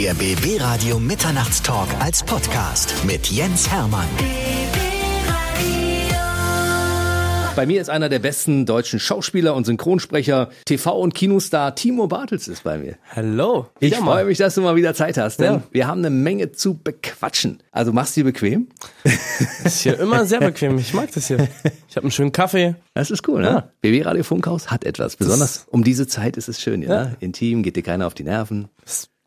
Der BB Radio Mitternachtstalk als Podcast mit Jens Hermann. Bei mir ist einer der besten deutschen Schauspieler und Synchronsprecher, TV- und Kinostar Timo Bartels ist bei mir. Hallo. Ich mal. freue mich, dass du mal wieder Zeit hast, denn Ja. wir haben eine Menge zu bequatschen. Also machst du dir bequem? Ist hier immer sehr bequem. Ich mag das hier. Ich habe einen schönen Kaffee. Das ist cool, ne? Ja. BB Radio Funkhaus hat etwas. Besonders um diese Zeit ist es schön, ja. Ja. Ne? Intim, geht dir keiner auf die Nerven.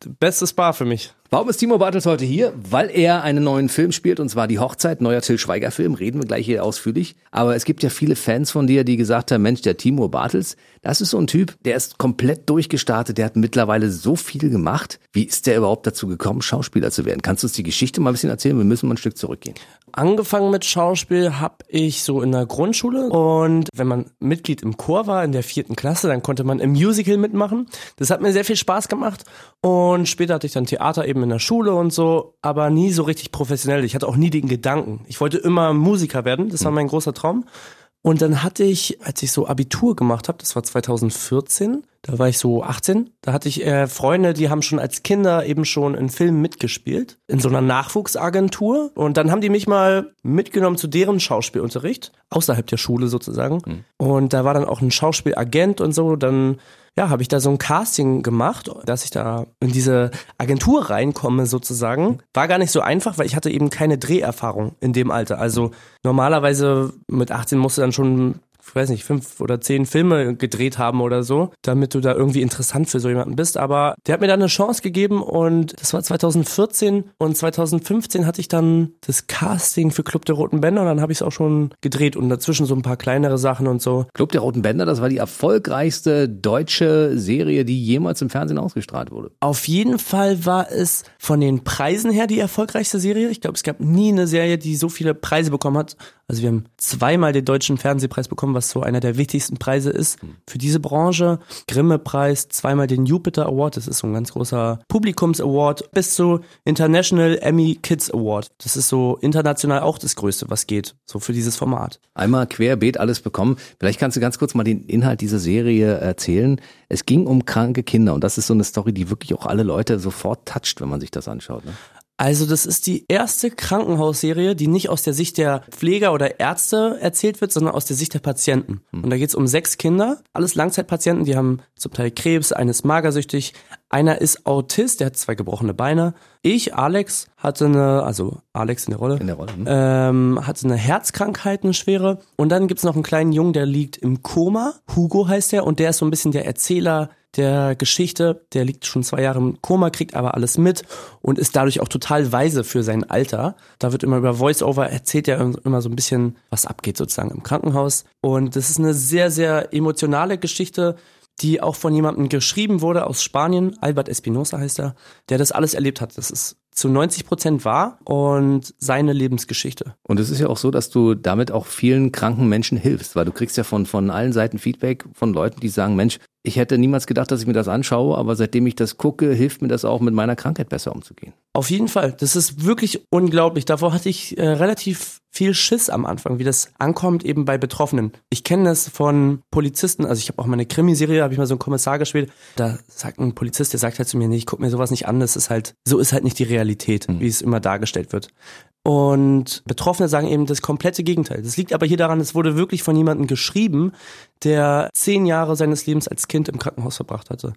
Bestes Bar für mich. Warum ist Timo Bartels heute hier? Weil er einen neuen Film spielt, und zwar Die Hochzeit, neuer Till Schweiger Film, reden wir gleich hier ausführlich. Aber es gibt ja viele Fans von dir, die gesagt haben, Mensch, der Timo Bartels, das ist so ein Typ, der ist komplett durchgestartet, der hat mittlerweile so viel gemacht. Wie ist der überhaupt dazu gekommen, Schauspieler zu werden? Kannst du uns die Geschichte mal ein bisschen erzählen? Wir müssen mal ein Stück zurückgehen. Angefangen mit Schauspiel habe ich so in der Grundschule und wenn man Mitglied im Chor war in der vierten Klasse, dann konnte man im Musical mitmachen. Das hat mir sehr viel Spaß gemacht und später hatte ich dann Theater eben in der Schule und so, aber nie so richtig professionell. Ich hatte auch nie den Gedanken. Ich wollte immer Musiker werden, das war mein großer Traum. Und dann hatte ich, als ich so Abitur gemacht habe, das war 2014, da war ich so 18, da hatte ich äh, Freunde, die haben schon als Kinder eben schon in Filmen mitgespielt, in so einer Nachwuchsagentur. Und dann haben die mich mal mitgenommen zu deren Schauspielunterricht, außerhalb der Schule sozusagen. Und da war dann auch ein Schauspielagent und so, dann ja, habe ich da so ein Casting gemacht, dass ich da in diese Agentur reinkomme sozusagen. War gar nicht so einfach, weil ich hatte eben keine Dreherfahrung in dem Alter. Also normalerweise mit 18 musst du dann schon ich weiß nicht, fünf oder zehn Filme gedreht haben oder so, damit du da irgendwie interessant für so jemanden bist. Aber der hat mir dann eine Chance gegeben und das war 2014 und 2015 hatte ich dann das Casting für Club der Roten Bänder und dann habe ich es auch schon gedreht und dazwischen so ein paar kleinere Sachen und so. Club der Roten Bänder, das war die erfolgreichste deutsche Serie, die jemals im Fernsehen ausgestrahlt wurde. Auf jeden Fall war es von den Preisen her die erfolgreichste Serie. Ich glaube, es gab nie eine Serie, die so viele Preise bekommen hat. Also wir haben zweimal den Deutschen Fernsehpreis bekommen, was so einer der wichtigsten Preise ist für diese Branche. Grimme-Preis, zweimal den Jupiter Award, das ist so ein ganz großer Publikums-Award, bis zu International Emmy Kids Award. Das ist so international auch das Größte, was geht, so für dieses Format. Einmal querbeet alles bekommen. Vielleicht kannst du ganz kurz mal den Inhalt dieser Serie erzählen. Es ging um kranke Kinder und das ist so eine Story, die wirklich auch alle Leute sofort toucht, wenn man sich das anschaut. Ne? Also das ist die erste Krankenhausserie, die nicht aus der Sicht der Pfleger oder Ärzte erzählt wird, sondern aus der Sicht der Patienten. Und da geht es um sechs Kinder, alles Langzeitpatienten, die haben zum Teil Krebs, eines magersüchtig, einer ist Autist, der hat zwei gebrochene Beine. Ich, Alex, hatte eine, also Alex in der Rolle, In der Rolle, hm? ähm, hatte eine Herzkrankheit, eine schwere. Und dann gibt's noch einen kleinen Jungen, der liegt im Koma. Hugo heißt der und der ist so ein bisschen der Erzähler der Geschichte. Der liegt schon zwei Jahre im Koma, kriegt aber alles mit und ist dadurch auch total weise für sein Alter. Da wird immer über Voice-Over erzählt er immer so ein bisschen, was abgeht sozusagen im Krankenhaus. Und das ist eine sehr, sehr emotionale Geschichte die auch von jemandem geschrieben wurde aus Spanien, Albert Espinosa heißt er, der das alles erlebt hat. Das ist zu 90 Prozent wahr und seine Lebensgeschichte. Und es ist ja auch so, dass du damit auch vielen kranken Menschen hilfst, weil du kriegst ja von, von allen Seiten Feedback von Leuten, die sagen, Mensch, ich hätte niemals gedacht, dass ich mir das anschaue, aber seitdem ich das gucke, hilft mir das auch, mit meiner Krankheit besser umzugehen. Auf jeden Fall. Das ist wirklich unglaublich. Davor hatte ich äh, relativ viel Schiss am Anfang, wie das ankommt eben bei Betroffenen. Ich kenne das von Polizisten, also ich habe auch mal eine Krimiserie, habe ich mal so einen Kommissar gespielt. Da sagt ein Polizist, der sagt halt zu mir, nee, ich guck mir sowas nicht an, das ist halt, so ist halt nicht die Realität, wie es immer dargestellt wird. Und Betroffene sagen eben das komplette Gegenteil. Das liegt aber hier daran, es wurde wirklich von jemandem geschrieben, der zehn Jahre seines Lebens als Kind im Krankenhaus verbracht hatte.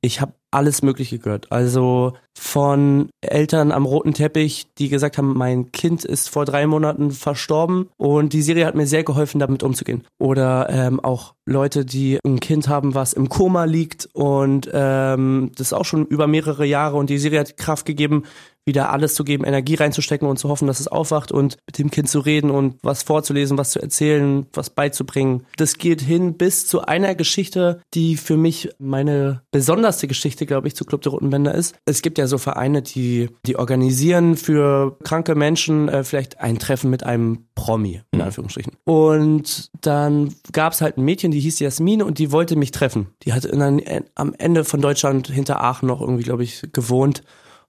Ich habe alles Mögliche gehört. Also von Eltern am roten Teppich, die gesagt haben, mein Kind ist vor drei Monaten verstorben. Und die Serie hat mir sehr geholfen, damit umzugehen. Oder ähm, auch Leute, die ein Kind haben, was im Koma liegt. Und ähm, das auch schon über mehrere Jahre. Und die Serie hat Kraft gegeben, wieder alles zu geben, Energie reinzustecken und zu hoffen, dass es aufwacht und mit dem Kind zu reden und was vorzulesen, was zu erzählen, was beizubringen. Das geht hin bis zu einer Geschichte, die für mich meine besonderste Geschichte, glaube ich, zu Club der Roten Bänder ist. Es gibt ja so Vereine, die, die organisieren für kranke Menschen äh, vielleicht ein Treffen mit einem Promi, in Anführungsstrichen. Und dann gab es halt ein Mädchen, die hieß Jasmin und die wollte mich treffen. Die hat in ein, am Ende von Deutschland hinter Aachen noch irgendwie, glaube ich, gewohnt.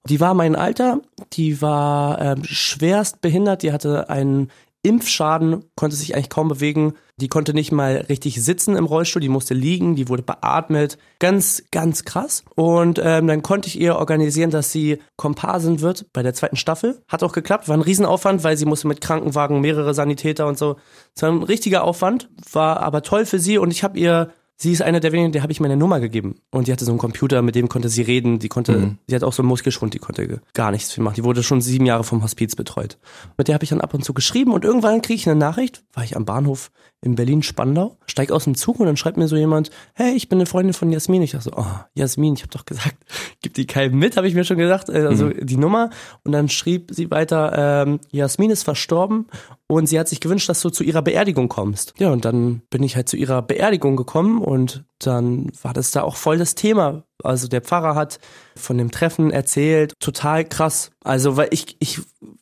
Die war mein Alter, die war ähm, schwerst behindert, die hatte einen Impfschaden, konnte sich eigentlich kaum bewegen. Die konnte nicht mal richtig sitzen im Rollstuhl, die musste liegen, die wurde beatmet. Ganz, ganz krass. Und ähm, dann konnte ich ihr organisieren, dass sie Komparsin wird bei der zweiten Staffel. Hat auch geklappt, war ein Riesenaufwand, weil sie musste mit Krankenwagen, mehrere Sanitäter und so. Es war ein richtiger Aufwand, war aber toll für sie und ich habe ihr Sie ist eine der wenigen, der habe ich meine Nummer gegeben. Und die hatte so einen Computer, mit dem konnte sie reden. Die konnte, mhm. sie hat auch so einen Muskelschwund, die konnte gar nichts viel machen. Die wurde schon sieben Jahre vom Hospiz betreut. Mit der habe ich dann ab und zu geschrieben und irgendwann kriege ich eine Nachricht, war ich am Bahnhof in Berlin-Spandau, steig aus dem Zug und dann schreibt mir so jemand, hey, ich bin eine Freundin von Jasmin. Ich dachte so, oh, Jasmin, ich habe doch gesagt, gib die keinem mit, habe ich mir schon gesagt, äh, also mhm. die Nummer. Und dann schrieb sie weiter, ähm, Jasmin ist verstorben und sie hat sich gewünscht, dass du zu ihrer Beerdigung kommst. Ja, und dann bin ich halt zu ihrer Beerdigung gekommen und dann war das da auch voll das Thema. Also der Pfarrer hat von dem Treffen erzählt, total krass. Also, weil ich, ich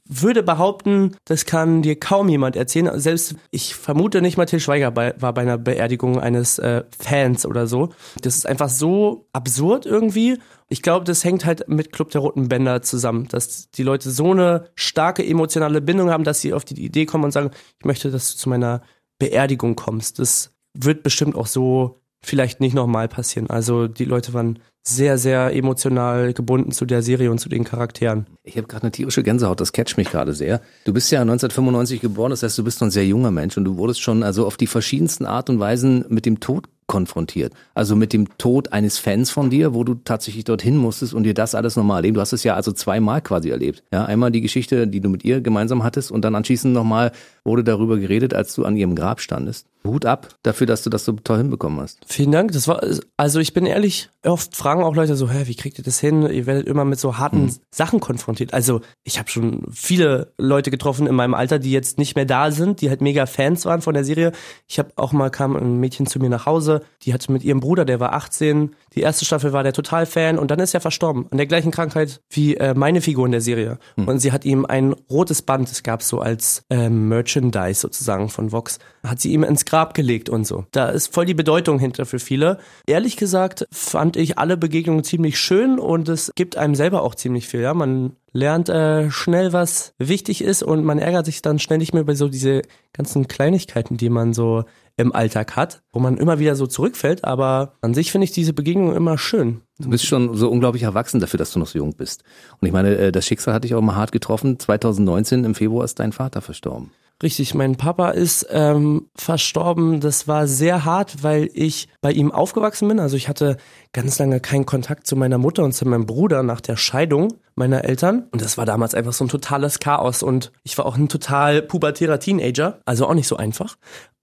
würde behaupten, das kann dir kaum jemand erzählen. Selbst ich vermute nicht mal Till Schweiger bei, war bei einer Beerdigung eines äh, Fans oder so. Das ist einfach so absurd irgendwie. Ich glaube, das hängt halt mit Club der Roten Bänder zusammen, dass die Leute so eine starke emotionale Bindung haben, dass sie auf die Idee kommen und sagen, ich möchte, dass du zu meiner Beerdigung kommst. Das wird bestimmt auch so vielleicht nicht nochmal passieren. Also die Leute waren sehr, sehr emotional gebunden zu der Serie und zu den Charakteren. Ich habe gerade eine tierische Gänsehaut, das catcht mich gerade sehr. Du bist ja 1995 geboren, das heißt, du bist noch ein sehr junger Mensch und du wurdest schon also auf die verschiedensten Art und Weisen mit dem Tod konfrontiert. Also mit dem Tod eines Fans von dir, wo du tatsächlich dorthin musstest und dir das alles nochmal erleben. Du hast es ja also zweimal quasi erlebt. Ja, einmal die Geschichte, die du mit ihr gemeinsam hattest und dann anschließend nochmal wurde darüber geredet, als du an ihrem Grab standest. Hut ab dafür, dass du das so toll hinbekommen hast. Vielen Dank. Das war, also ich bin ehrlich, oft fragen auch Leute so, hä, wie kriegt ihr das hin? Ihr werdet immer mit so harten mhm. Sachen konfrontiert. Also ich habe schon viele Leute getroffen in meinem Alter, die jetzt nicht mehr da sind, die halt mega Fans waren von der Serie. Ich habe auch mal kam ein Mädchen zu mir nach Hause, die hatte mit ihrem Bruder, der war 18, die erste Staffel war der total Fan und dann ist er verstorben an der gleichen Krankheit wie äh, meine Figur in der Serie. Mhm. Und sie hat ihm ein rotes Band, das gab so als äh, Merchandise sozusagen von Vox, hat sie ihm ins Grab gelegt und so. Da ist voll die Bedeutung hinter für viele. Ehrlich gesagt fand ich alle Begegnungen ziemlich schön und es gibt einem selber auch ziemlich viel. Ja, man lernt äh, schnell, was wichtig ist und man ärgert sich dann schnell nicht mehr über so diese ganzen Kleinigkeiten, die man so im Alltag hat, wo man immer wieder so zurückfällt. Aber an sich finde ich diese Begegnung immer schön. Du bist schon so unglaublich erwachsen dafür, dass du noch so jung bist. Und ich meine, äh, das Schicksal hat dich auch mal hart getroffen. 2019 im Februar ist dein Vater verstorben. Richtig, mein Papa ist ähm, verstorben. Das war sehr hart, weil ich bei ihm aufgewachsen bin. Also ich hatte ganz lange keinen Kontakt zu meiner Mutter und zu meinem Bruder nach der Scheidung meiner Eltern. Und das war damals einfach so ein totales Chaos. Und ich war auch ein total pubertärer Teenager, also auch nicht so einfach.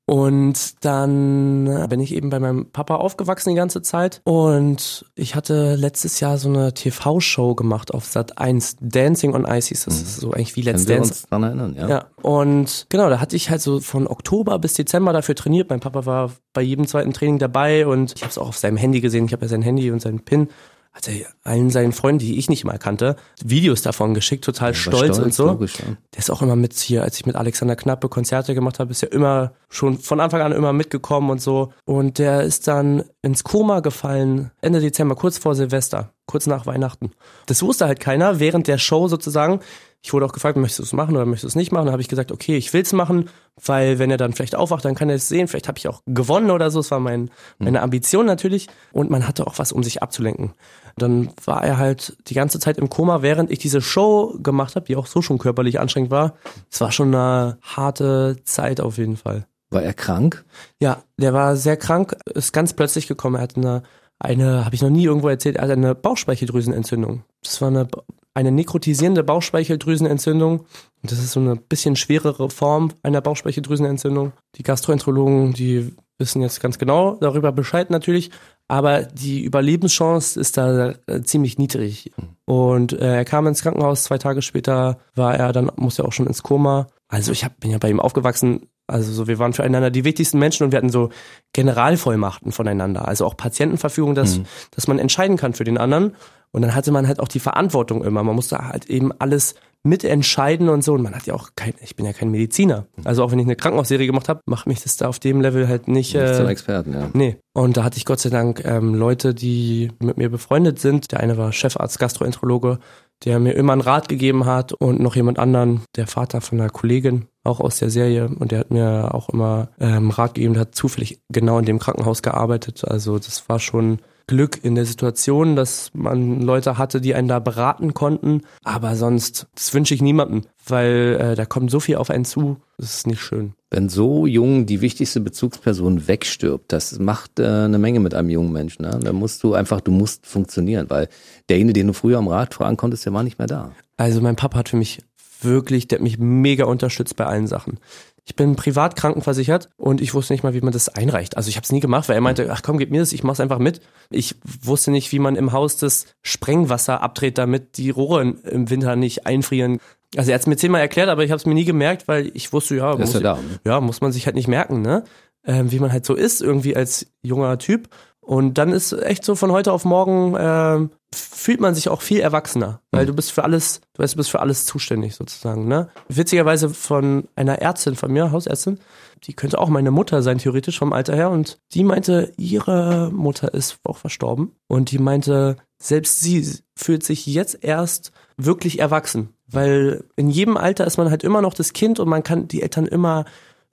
Und dann bin ich eben bei meinem Papa aufgewachsen die ganze Zeit. Und ich hatte letztes Jahr so eine TV-Show gemacht auf Sat 1, Dancing on Ices. Das ist so eigentlich wie Let's Können Dance. Wir uns dran erinnern, ja. Ja. Und genau, da hatte ich halt so von Oktober bis Dezember dafür trainiert. Mein Papa war bei jedem zweiten Training dabei und ich habe es auch auf seinem Handy gesehen. Ich habe ja sein Handy und seinen Pin hat er allen seinen Freunden, die ich nicht mal kannte, Videos davon geschickt, total ja, stolz, stolz, und so. Logisch, ja. Der ist auch immer mit hier, als ich mit Alexander Knappe Konzerte gemacht habe, ist er immer schon von Anfang an immer mitgekommen und so. Und der ist dann ins Koma gefallen Ende Dezember, kurz vor Silvester, kurz nach Weihnachten. Das wusste halt keiner während der Show sozusagen. Ich wurde auch gefragt, möchtest du es machen oder möchtest du es nicht machen? Dann habe ich gesagt, okay, ich will es machen, weil wenn er dann vielleicht aufwacht, dann kann er es sehen. Vielleicht habe ich auch gewonnen oder so. Das war mein, meine Ambition natürlich. Und man hatte auch was, um sich abzulenken. Dann war er halt die ganze Zeit im Koma, während ich diese Show gemacht habe, die auch so schon körperlich anstrengend war. Es war schon eine harte Zeit auf jeden Fall. War er krank? Ja, der war sehr krank, ist ganz plötzlich gekommen. Er hat eine, eine habe ich noch nie irgendwo erzählt, er hatte eine Bauchspeicheldrüsenentzündung. Das war eine eine nekrotisierende Bauchspeicheldrüsenentzündung. Und das ist so eine bisschen schwerere Form einer Bauchspeicheldrüsenentzündung. Die Gastroenterologen, die wissen jetzt ganz genau darüber Bescheid natürlich, aber die Überlebenschance ist da äh, ziemlich niedrig. Und äh, er kam ins Krankenhaus, zwei Tage später war er dann, musste er auch schon ins Koma. Also ich hab, bin ja bei ihm aufgewachsen, also so, wir waren füreinander die wichtigsten Menschen und wir hatten so Generalvollmachten voneinander, also auch Patientenverfügung, dass, mhm. dass man entscheiden kann für den anderen. Und dann hatte man halt auch die Verantwortung immer. Man musste halt eben alles mitentscheiden und so. Und man hat ja auch kein, ich bin ja kein Mediziner. Also auch wenn ich eine Krankenhausserie gemacht habe, macht mich das da auf dem Level halt nicht. Nicht äh, zum Experten, ja. Nee. Und da hatte ich Gott sei Dank ähm, Leute, die mit mir befreundet sind. Der eine war Chefarzt, Gastroenterologe, der mir immer einen Rat gegeben hat und noch jemand anderen, der Vater von einer Kollegin, auch aus der Serie. Und der hat mir auch immer ähm, Rat gegeben, der hat zufällig genau in dem Krankenhaus gearbeitet. Also das war schon Glück in der Situation, dass man Leute hatte, die einen da beraten konnten. Aber sonst, das wünsche ich niemandem, weil äh, da kommt so viel auf einen zu. Das ist nicht schön. Wenn so jung die wichtigste Bezugsperson wegstirbt, das macht äh, eine Menge mit einem jungen Menschen. Ne? Da musst du einfach, du musst funktionieren, weil derjenige, den du früher am Rat fragen konntest, der war nicht mehr da. Also mein Papa hat für mich wirklich, der hat mich mega unterstützt bei allen Sachen. Ich bin privat krankenversichert und ich wusste nicht mal, wie man das einreicht. Also ich habe es nie gemacht, weil er meinte, ach komm, gib mir das, ich mach's einfach mit. Ich wusste nicht, wie man im Haus das Sprengwasser abdreht, damit die Rohre im Winter nicht einfrieren. Also er hat es mir zehnmal erklärt, aber ich habe es mir nie gemerkt, weil ich wusste, ja, muss, ja, ja, muss man sich halt nicht merken, ne? Ähm, wie man halt so ist, irgendwie als junger Typ. Und dann ist echt so von heute auf morgen äh, fühlt man sich auch viel erwachsener, weil mhm. du bist für alles, du weißt, du bist für alles zuständig sozusagen. Ne? Witzigerweise von einer Ärztin von mir, Hausärztin, die könnte auch meine Mutter sein theoretisch vom Alter her und die meinte, ihre Mutter ist auch verstorben und die meinte, selbst sie fühlt sich jetzt erst wirklich erwachsen, weil in jedem Alter ist man halt immer noch das Kind und man kann die Eltern immer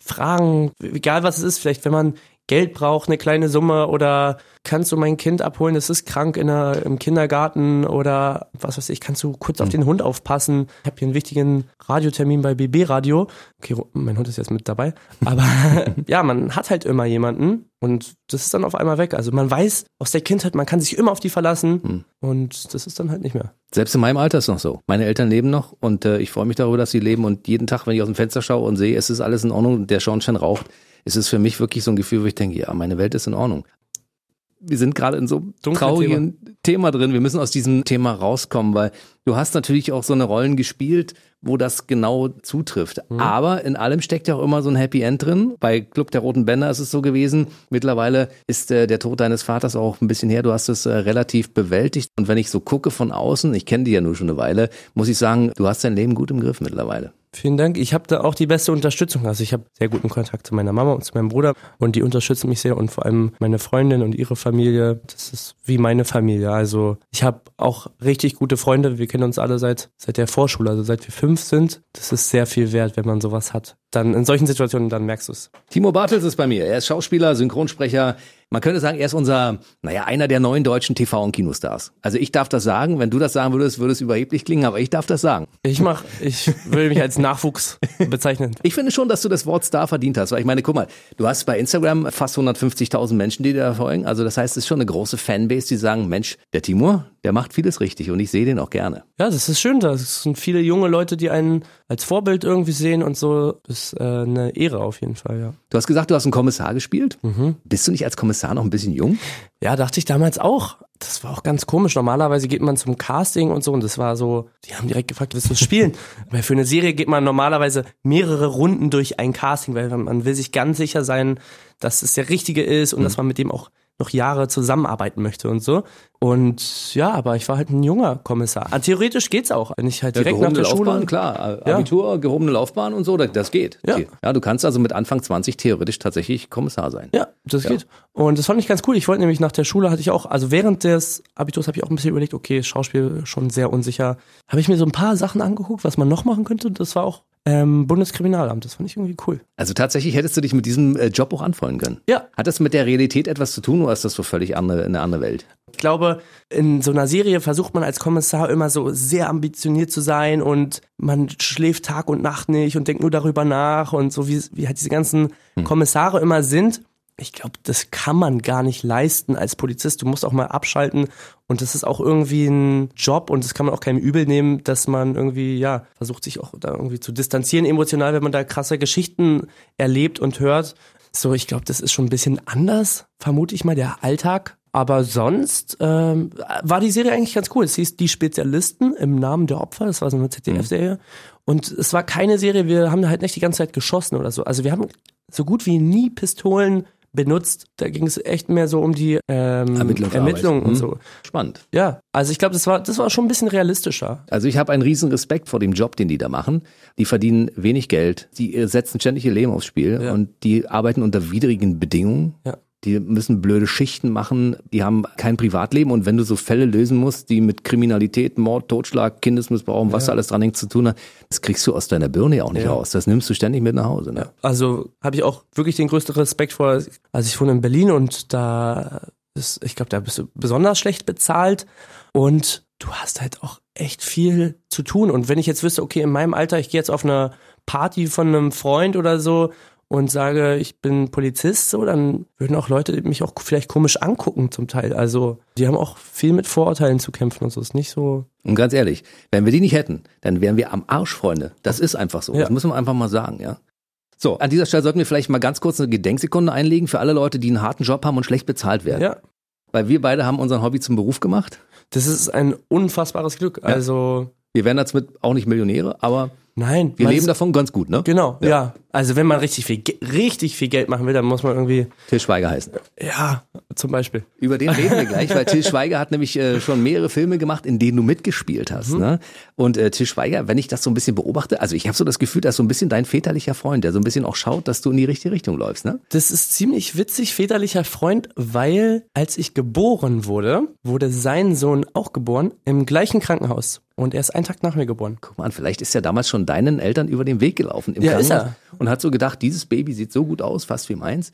fragen, egal was es ist, vielleicht wenn man Geld braucht, eine kleine Summe oder kannst du mein Kind abholen, es ist krank in der, im Kindergarten oder was weiß ich, kannst du kurz auf hm. den Hund aufpassen. Ich habe hier einen wichtigen Radiotermin bei BB Radio. Okay, mein Hund ist jetzt mit dabei. Aber ja, man hat halt immer jemanden und das ist dann auf einmal weg. Also man weiß aus der Kindheit, man kann sich immer auf die verlassen hm. und das ist dann halt nicht mehr. Selbst in meinem Alter ist es noch so. Meine Eltern leben noch und äh, ich freue mich darüber, dass sie leben und jeden Tag, wenn ich aus dem Fenster schaue und sehe, es ist alles in Ordnung, der Schornstein raucht, ist es für mich wirklich so ein Gefühl, wo ich denke, ja, meine Welt ist in Ordnung wir sind gerade in so einem traurigen Thema. Thema. drin. Wir müssen aus diesem Thema rauskommen, weil du hast natürlich auch so eine Rollen gespielt, wo das genau zutrifft. Mhm. Aber in allem steckt ja auch immer so ein Happy End drin. Bei Club der Roten Bänder ist es so gewesen. Mittlerweile ist äh, der Tod deines Vaters auch ein bisschen her. Du hast es äh, relativ bewältigt. Und wenn ich so gucke von außen, ich kenne die ja nur schon eine Weile, muss ich sagen, du hast dein Leben gut im Griff mittlerweile. Vielen Dank. Ich habe da auch die beste Unterstützung. Also ich habe sehr guten Kontakt zu meiner Mama und zu meinem Bruder und die unterstützen mich sehr und vor allem meine Freundin und ihre Familie. Das ist wie meine Familie. Also ich habe auch richtig gute Freunde. Wir kennen uns alle seit seit der Vorschule, also seit wir fünf sind. Das ist sehr viel wert, wenn man sowas hat. Dann in solchen Situationen dann merkst du es. Timo Bartels ist bei mir. Er ist Schauspieler, Synchronsprecher, man könnte sagen, er ist unser, naja, einer der neuen deutschen TV- und Kinostars. Also ich darf das sagen. Wenn du das sagen würdest, würde es überheblich klingen, aber ich darf das sagen. Ich mach, ich würde mich als Nachwuchs bezeichnen. Ich finde schon, dass du das Wort Star verdient hast. Weil ich meine, guck mal, du hast bei Instagram fast 150.000 Menschen, die dir da folgen. Also das heißt, es ist schon eine große Fanbase, die sagen, Mensch, der Timur, der macht vieles richtig und ich sehe den auch gerne. Ja, das ist schön. Das sind viele junge Leute, die einen als Vorbild irgendwie sehen und so. Das ist äh, eine Ehre auf jeden Fall, ja. Du hast gesagt, du hast einen Kommissar gespielt. Mhm. Bist du nicht als Kommissar noch ein bisschen jung? Ja, dachte ich damals auch. Das war auch ganz komisch. Normalerweise geht man zum Casting und so und das war so, die haben direkt gefragt, willst du spielen? weil für eine Serie geht man normalerweise mehrere Runden durch ein Casting, weil man will sich ganz sicher sein, dass es der Richtige ist und mhm. dass man mit dem auch noch Jahre zusammenarbeiten möchte und so. Und ja, aber ich war halt ein junger Kommissar. Ah, theoretisch geht's auch, wenn ich halt direkt ja, nach der Laufbahn, Schule. klar, Abitur, ja. gehobene Laufbahn und so, das geht. Ja. ja, du kannst also mit Anfang 20 theoretisch tatsächlich Kommissar sein. Ja, das ja. geht. Und das fand ich ganz cool. Ich wollte nämlich nach der Schule hatte ich auch, also während des Abiturs habe ich auch ein bisschen überlegt, okay, Schauspiel schon sehr unsicher. Habe ich mir so ein paar Sachen angeguckt, was man noch machen könnte. Das war auch ähm, Bundeskriminalamt. Das fand ich irgendwie cool. Also tatsächlich hättest du dich mit diesem äh, Job auch anfreunden können. Ja. Hat das mit der Realität etwas zu tun oder ist das so völlig andere, eine andere Welt? Ich glaube, in so einer Serie versucht man als Kommissar immer so sehr ambitioniert zu sein und man schläft Tag und Nacht nicht und denkt nur darüber nach und so wie, wie halt diese ganzen hm. Kommissare immer sind ich glaube, das kann man gar nicht leisten als Polizist. Du musst auch mal abschalten und das ist auch irgendwie ein Job und das kann man auch keinem übel nehmen, dass man irgendwie, ja, versucht sich auch da irgendwie zu distanzieren emotional, wenn man da krasse Geschichten erlebt und hört. So, ich glaube, das ist schon ein bisschen anders, vermute ich mal, der Alltag. Aber sonst ähm, war die Serie eigentlich ganz cool. Es hieß Die Spezialisten im Namen der Opfer. Das war so eine ZDF-Serie. Und es war keine Serie, wir haben halt nicht die ganze Zeit geschossen oder so. Also wir haben so gut wie nie Pistolen benutzt. Da ging es echt mehr so um die ähm, Ermittlungen und hm. so. Spannend. Ja, also ich glaube, das war, das war schon ein bisschen realistischer. Also ich habe einen riesen Respekt vor dem Job, den die da machen. Die verdienen wenig Geld, die setzen ständig ihr Leben aufs Spiel ja. und die arbeiten unter widrigen Bedingungen. Ja. Die müssen blöde Schichten machen, die haben kein Privatleben und wenn du so Fälle lösen musst, die mit Kriminalität, Mord, Totschlag, Kindesmissbrauch und was da alles dran hängt zu tun hat, das kriegst du aus deiner Birne auch nicht Ja. raus. Das nimmst du ständig mit nach Hause. Ne? Also habe ich auch wirklich den größten Respekt vor. Also ich wohne in Berlin und da ist, ich glaube, da bist du besonders schlecht bezahlt und du hast halt auch echt viel zu tun. Und wenn ich jetzt wüsste, okay, in meinem Alter, ich gehe jetzt auf eine Party von einem Freund oder so und sage, ich bin Polizist, so, dann würden auch Leute mich auch vielleicht komisch angucken zum Teil. Also die haben auch viel mit Vorurteilen zu kämpfen und so. Ist nicht so. Und ganz ehrlich, wenn wir die nicht hätten, dann wären wir am Arsch, Freunde. Das ist einfach so. Ja. Das müssen wir einfach mal sagen, ja. So, an dieser Stelle sollten wir vielleicht mal ganz kurz eine Gedenksekunde einlegen für alle Leute, die einen harten Job haben und schlecht bezahlt werden. Ja. Weil wir beide haben unseren Hobby zum Beruf gemacht. Das ist ein unfassbares Glück. Also Wir werden damit auch nicht Millionäre, aber nein. wir leben davon ganz gut, ne? Genau, ja. Also wenn man richtig viel, richtig viel Geld machen will, dann muss man irgendwie, Till Schweiger heißen. ja, zum Beispiel. Über den reden wir gleich, weil Till Schweiger hat nämlich äh, schon mehrere Filme gemacht, in denen du mitgespielt hast. Mhm. Ne? Und äh, Till Schweiger, wenn ich das so ein bisschen beobachte, also ich habe so das Gefühl, dass so ein bisschen dein väterlicher Freund, der so ein bisschen auch schaut, dass du in die richtige Richtung läufst. Ne? Das ist ziemlich witzig, väterlicher Freund, weil als ich geboren wurde, wurde sein Sohn auch geboren im gleichen Krankenhaus. Und er ist einen Tag nach mir geboren. Guck mal, an, vielleicht ist er damals schon deinen Eltern über den Weg gelaufen im Ja, ist Krankenhaus und hat so gedacht, dieses Baby sieht so gut aus, fast wie meins.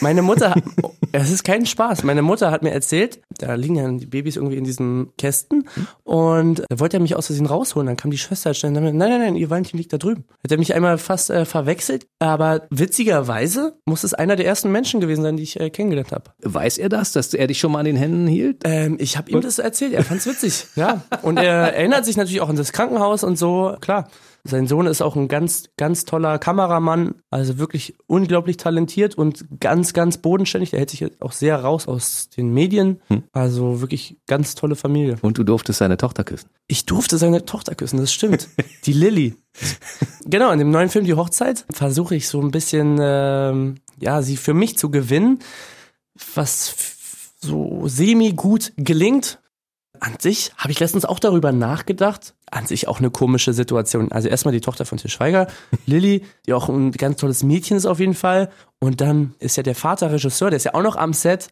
Meine Mutter, hat- es ist kein Spaß. Meine Mutter hat mir erzählt, da liegen ja die Babys irgendwie in diesen Kästen und da wollte er mich aus Versehen rausholen. Dann kam die Schwester halt schnell und dann, nein, nein, nein, ihr Valentin liegt da drüben. Hat er mich einmal fast äh, verwechselt, aber witzigerweise muss es einer der ersten Menschen gewesen sein, die ich äh, kennengelernt habe. Weiß er das, dass er dich schon mal an den Händen hielt? Ähm, ich habe ihm das erzählt, er fand's witzig, ja. Und er erinnert sich natürlich auch an das Krankenhaus und so, klar. Sein Sohn ist auch ein ganz, ganz toller Kameramann, also wirklich unglaublich talentiert und ganz, ganz bodenständig. Der hält sich auch sehr raus aus den Medien. Also wirklich ganz tolle Familie. Und du durftest seine Tochter küssen. Ich durfte seine Tochter küssen, das stimmt. Die Lilly. Genau, in dem neuen Film Die Hochzeit versuche ich so ein bisschen, ähm, ja, sie für mich zu gewinnen, was so semi-gut gelingt. An sich habe ich letztens auch darüber nachgedacht. An sich auch eine komische Situation. Also erstmal die Tochter von Til Schweiger, Lilly, die auch ein ganz tolles Mädchen ist auf jeden Fall. Und dann ist ja der Vater Regisseur, der ist ja auch noch am Set.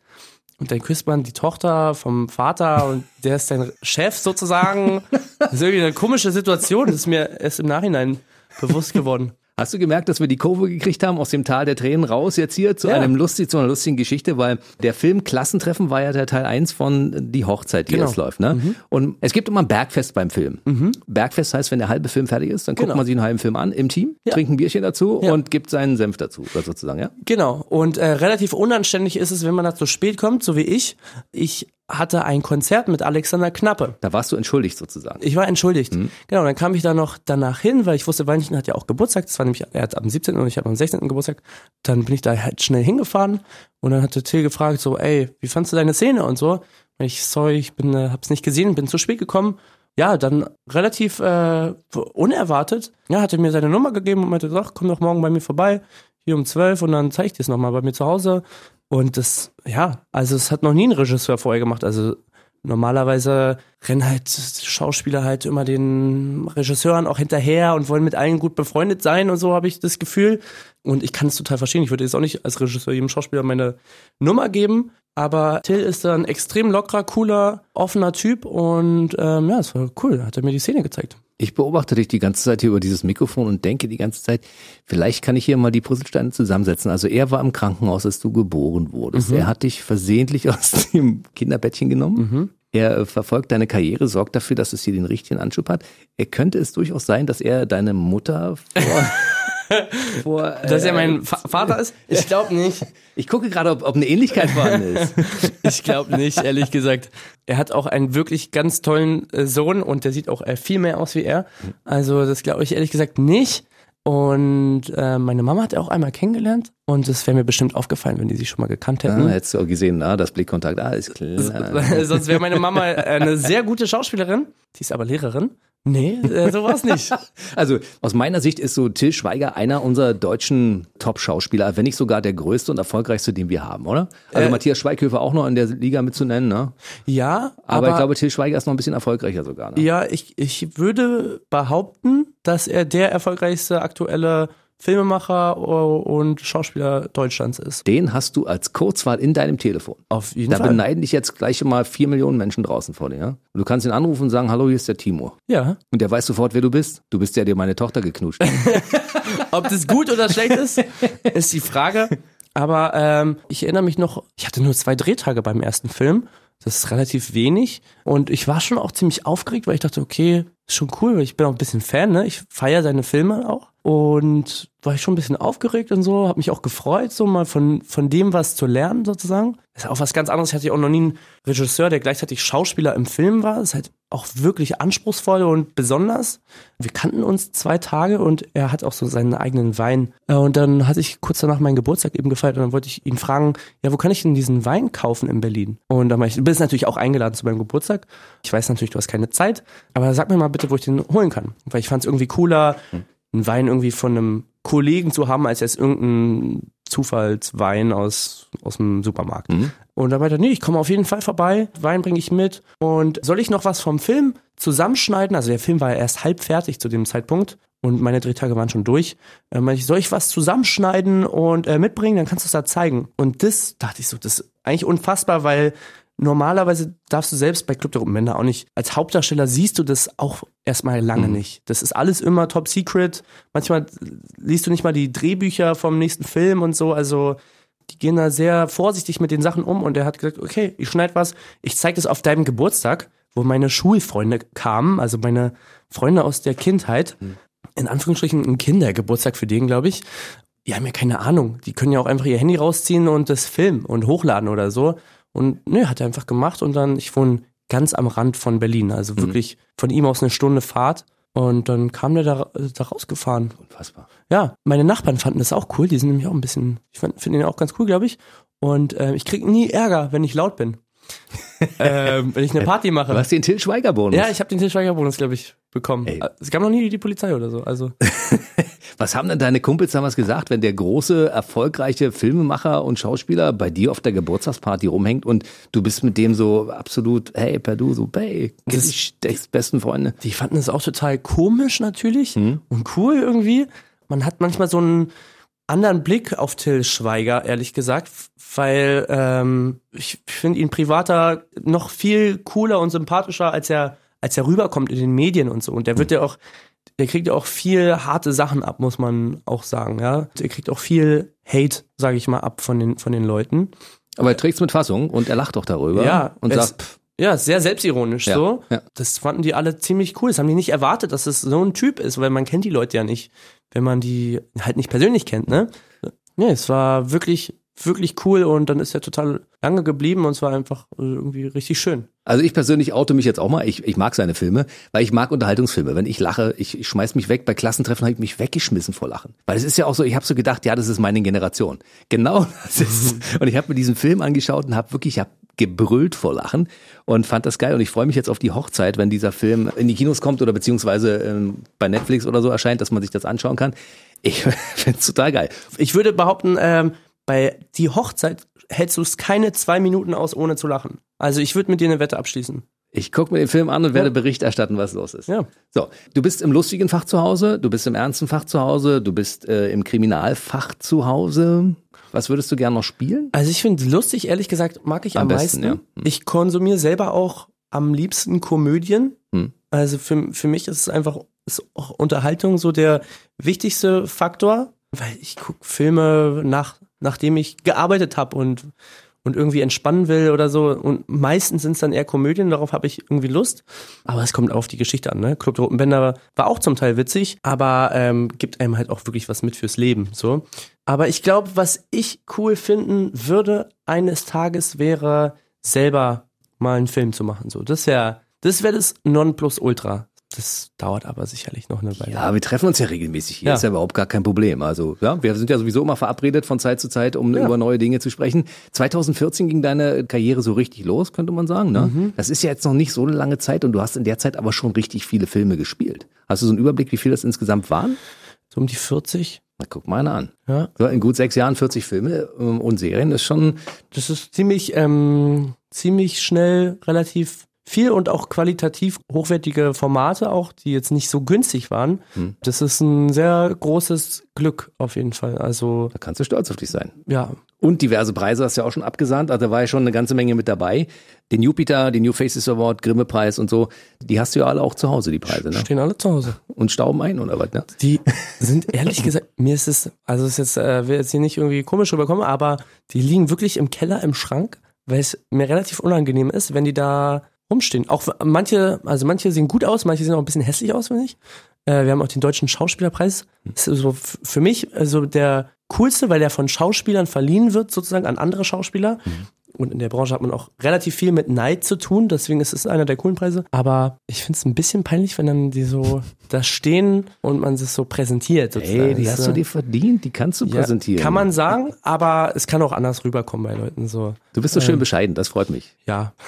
Und dann küsst man die Tochter vom Vater und der ist dein Chef sozusagen. Das ist irgendwie eine komische Situation. Das ist mir erst im Nachhinein bewusst geworden. Hast du gemerkt, dass wir die Kurve gekriegt haben aus dem Tal der Tränen raus jetzt hier zu Ja. einem lustig, zu einer lustigen Geschichte, weil der Film Klassentreffen war ja der Teil 1 von Die Hochzeit, die Genau. jetzt läuft. Ne? Und es gibt immer ein Bergfest beim Film. Bergfest heißt, wenn der halbe Film fertig ist, dann guckt Genau. man sich einen halben Film an im Team, Ja. trinkt ein Bierchen dazu Ja. und gibt seinen Senf dazu, sozusagen, ja? Genau. Und äh, relativ unanständig ist es, wenn man da zu spät kommt, so wie ich. Ich hatte ein Konzert mit Alexander Knappe. Da warst du entschuldigt sozusagen. Ich war entschuldigt. Genau, dann kam ich da noch danach hin, weil ich wusste, Valentin hat ja auch Geburtstag. Das war nämlich, er hat am 17. und ich habe am 16. Geburtstag. Dann bin ich da halt schnell hingefahren und dann hatte Till gefragt so, ey, wie fandst du deine Szene und so. Und ich, sorry, ich bin, äh, hab's nicht gesehen, bin zu spät gekommen. Ja, dann relativ äh, unerwartet, ja, hat er mir seine Nummer gegeben und meinte, sag, komm doch morgen bei mir vorbei, hier um 12 und dann zeig ich dir es nochmal bei mir zu Hause. Und das, ja, also es hat noch nie ein Regisseur vorher gemacht. Also normalerweise rennen halt Schauspieler halt immer den Regisseuren auch hinterher und wollen mit allen gut befreundet sein und so habe ich das Gefühl. Und ich kann es total verstehen. Ich würde jetzt auch nicht als Regisseur jedem Schauspieler meine Nummer geben. Aber Till ist ein extrem lockerer, cooler, offener Typ und ähm, ja, es war cool. Hat er mir die Szene gezeigt. Ich beobachte dich die ganze Zeit hier über dieses Mikrofon und denke die ganze Zeit, vielleicht kann ich hier mal die Puzzlesteine zusammensetzen. Also er war im Krankenhaus, als du geboren wurdest. Er hat dich versehentlich aus dem Kinderbettchen genommen. Er äh, verfolgt deine Karriere, sorgt dafür, dass es hier den richtigen Anschub hat. Er könnte es durchaus sein, dass er deine Mutter vor, vor Dass äh, er mein Fa Vater ist? Ich glaube nicht. Ich gucke gerade, ob, ob eine Ähnlichkeit vorhanden ist. Ich glaube nicht, ehrlich gesagt. Er hat auch einen wirklich ganz tollen äh, Sohn und der sieht auch äh, viel mehr aus wie er. Also das glaube ich ehrlich gesagt nicht. Und äh, meine Mama hat er auch einmal kennengelernt und es wäre mir bestimmt aufgefallen, wenn die sich schon mal gekannt Ja, hätten. hättest du auch gesehen, na, das Blickkontakt, ah, ist klar. Sonst wäre meine Mama eine sehr gute Schauspielerin. Die ist aber Lehrerin. Nee, äh, so war's nicht. Also aus meiner Sicht ist so Till Schweiger einer unserer deutschen Top-Schauspieler, wenn nicht sogar der größte und erfolgreichste, den wir haben, oder? Also Äh, Matthias Schweighöfer auch noch in der Liga mitzunennen, ne? Ja, Aber, ich glaube, Till Schweiger ist noch ein bisschen erfolgreicher sogar. Ne? Ja, ich, ich würde behaupten, dass er der erfolgreichste aktuelle Filmemacher und Schauspieler Deutschlands ist. Den hast du als Kurzwahl in deinem Telefon. Auf jeden Da Fall. beneiden dich jetzt gleich mal vier Millionen Menschen draußen vor dir. Ja? Und du kannst ihn anrufen und sagen, hallo, hier ist der Timur. Ja. Und der weiß sofort, wer du bist. Du bist der, der meine Tochter geknuscht hat. Ob das gut oder schlecht ist, ist die Frage. Aber ähm, ich erinnere mich noch, ich hatte nur zwei Drehtage beim ersten Film. Das ist relativ wenig. Und ich war schon auch ziemlich aufgeregt, weil ich dachte, okay, ist schon cool, weil ich bin auch ein bisschen Fan, ne? Ich feiere seine Filme auch. Und war ich schon ein bisschen aufgeregt und so, habe mich auch gefreut, so mal von, von dem was zu lernen, sozusagen. ist auch was ganz anderes. Ich hatte auch noch nie einen Regisseur, der gleichzeitig Schauspieler im Film war. Das ist halt auch wirklich anspruchsvoll und besonders. Wir kannten uns zwei Tage und er hat auch so seinen eigenen Wein. Äh, Und dann hatte ich kurz danach meinen Geburtstag eben gefeiert und dann wollte ich ihn fragen, ja, wo kann ich denn diesen Wein kaufen in Berlin? Und dann war ich, du bist natürlich auch eingeladen zu meinem Geburtstag. Ich weiß natürlich, du hast keine Zeit, aber sag mir mal bitte, wo ich den holen kann. Weil ich fand es irgendwie cooler, einen Wein irgendwie von einem Kollegen zu haben, als jetzt irgendein Zufallswein aus, aus dem Supermarkt. Und da meinte er, nee, ich komme auf jeden Fall vorbei, Wein bringe ich mit. Und soll ich noch was vom Film zusammenschneiden? Also der Film war ja erst halb fertig zu dem Zeitpunkt und meine Drehtage waren schon durch. Äh, meinte ich, soll ich was zusammenschneiden und äh, mitbringen? Dann kannst du es da zeigen. Und das dachte ich so, das ist eigentlich unfassbar, weil normalerweise darfst du selbst bei Club der Roten Männer auch nicht, als Hauptdarsteller siehst du das auch erstmal lange nicht. Das ist alles immer top secret. Manchmal liest du nicht mal die Drehbücher vom nächsten Film und so, also die gehen da sehr vorsichtig mit den Sachen um und er hat gesagt, okay, ich schneid was, ich zeig das auf deinem Geburtstag, wo meine Schulfreunde kamen, also meine Freunde aus der Kindheit, in Anführungsstrichen ein Kindergeburtstag für den, glaube ich. Die haben ja keine Ahnung. Die können ja auch einfach ihr Handy rausziehen und das filmen und hochladen oder so. Und ne, hat er einfach gemacht und dann, ich wohne ganz am Rand von Berlin, also wirklich von ihm aus eine Stunde Fahrt. Und dann kam der da, da rausgefahren. Unfassbar. Ja, meine Nachbarn fanden das auch cool. Die sind nämlich auch ein bisschen, ich finde ihn auch ganz cool, glaube ich. Und äh, ich kriege nie Ärger, wenn ich laut bin. ähm, wenn ich eine Party mache. Du hast den Till Schweiger-Bonus. Ja, ich habe den Til Schweiger-Bonus, glaube ich, bekommen. Ey. Es gab noch nie die Polizei oder so. Also Was haben denn deine Kumpels damals gesagt, wenn der große, erfolgreiche Filmemacher und Schauspieler bei dir auf der Geburtstagsparty rumhängt und du bist mit dem so absolut, hey, Perdu, so, hey, die besten Freunde. die fanden es auch total komisch natürlich und cool irgendwie. Man hat manchmal so einen anderen Blick auf Till Schweiger, ehrlich gesagt, weil ähm, ich finde ihn privater noch viel cooler und sympathischer, als er als er rüberkommt in den Medien und so. Und der wird ja auch, der kriegt ja auch viel harte Sachen ab, muss man auch sagen. Ja, der kriegt auch viel Hate, sage ich mal, ab von den von den Leuten. Aber er trägt's mit Fassung und er lacht doch darüber Ja, und sagt, pff, Ja, sehr selbstironisch Ja, so. ja. Das fanden die alle ziemlich cool. Das haben die nicht erwartet, dass es so ein Typ ist, weil man kennt die Leute ja nicht, wenn man die halt nicht persönlich kennt, ne? Nee, es war wirklich, wirklich cool und dann ist er total lange geblieben und es war einfach äh, irgendwie richtig schön. Also ich persönlich oute mich jetzt auch mal. Ich, ich mag seine Filme, weil ich mag Unterhaltungsfilme. Wenn ich lache, ich, ich schmeiß mich weg. Bei Klassentreffen habe ich mich weggeschmissen vor Lachen. Weil es ist ja auch so, ich habe so gedacht, ja, das ist meine Generation. Genau das ist. Und ich habe mir diesen Film angeschaut und habe wirklich, ich hab gebrüllt vor Lachen und fand das geil. Und ich freue mich jetzt auf die Hochzeit, wenn dieser Film in die Kinos kommt oder beziehungsweise ähm, bei Netflix oder so erscheint, dass man sich das anschauen kann. Ich finde es total geil. Ich würde behaupten, ähm, bei die Hochzeit hältst du es keine zwei Minuten aus, ohne zu lachen. Also ich würde mit dir eine Wette abschließen. Ich gucke mir den Film an und werde Bericht erstatten, was los ist. Ja. So, du bist im lustigen Fach zu Hause, du bist im ernsten Fach zu Hause, du bist äh, im Kriminalfach zu Hause. Was würdest du gerne noch spielen? Also ich finde lustig, ehrlich gesagt, mag ich am, Am besten, meisten. ja. Hm. Ich konsumiere selber auch am liebsten Komödien. Hm. Also für, für mich ist es einfach ist auch Unterhaltung so der wichtigste Faktor, weil ich gucke Filme nach, nachdem ich gearbeitet habe und und irgendwie entspannen will oder so. Und meistens sind es dann eher Komödien, darauf habe ich irgendwie Lust. Aber es kommt auf die Geschichte an. Ne? Club der Roten Bänder war auch zum Teil witzig, aber ähm, gibt einem halt auch wirklich was mit fürs Leben. So. Aber ich glaube, was ich cool finden würde eines Tages wäre selber mal einen Film zu machen. So, das wäre das wäre das Nonplusultra. Das dauert aber sicherlich noch eine Weile. Ja, wir treffen uns ja regelmäßig hier. Ja. Ist ja überhaupt gar kein Problem. Also, ja, wir sind ja sowieso immer verabredet von Zeit zu Zeit, um Ja. über neue Dinge zu sprechen. 2014 ging deine Karriere so richtig los, könnte man sagen. Ne? Mhm. Das ist ja jetzt noch nicht so eine lange Zeit und du hast in der Zeit aber schon richtig viele Filme gespielt. Hast du so einen Überblick, wie viel das insgesamt waren? So um die 40. Na, guck mal einer an. Ja. So, in gut sechs Jahren 40 Filme ähm, und Serien ist schon Das ist ziemlich, ähm, ziemlich schnell relativ viel und auch qualitativ hochwertige Formate auch, die jetzt nicht so günstig waren. Hm. Das ist ein sehr großes Glück auf jeden Fall. Also Da kannst du stolz auf dich sein. ja, Und diverse Preise hast du ja auch schon abgesahnt. Also da war ja schon eine ganze Menge mit dabei. Den Jupiter, den New Faces Award, Grimme-Preis und so. Die hast du ja alle auch zu Hause, die Preise, ne? stehen alle zu Hause. Und stauben ein oder was, ne? Die sind ehrlich gesagt, mir ist es, also es ist jetzt, äh, will jetzt hier nicht irgendwie komisch rüberkommen, aber die liegen wirklich im Keller im Schrank, weil es mir relativ unangenehm ist, wenn die da rumstehen. Auch manche, also manche sehen gut aus, manche sehen auch ein bisschen hässlich aus, finde ich. Äh, wir haben auch den deutschen Schauspielerpreis. Das ist so für mich also der coolste, weil der von Schauspielern verliehen wird, sozusagen an andere Schauspieler. Und in der Branche hat man auch relativ viel mit Neid zu tun, deswegen ist es einer der coolen Preise. Aber ich finde es ein bisschen peinlich, wenn dann die so da stehen und man sich so präsentiert. Sozusagen. Ey, die hast du dir verdient, die kannst du ja, präsentieren. Kann man sagen, aber es kann auch anders rüberkommen bei Leuten. So, Du bist so schön bescheiden, das freut mich. ja.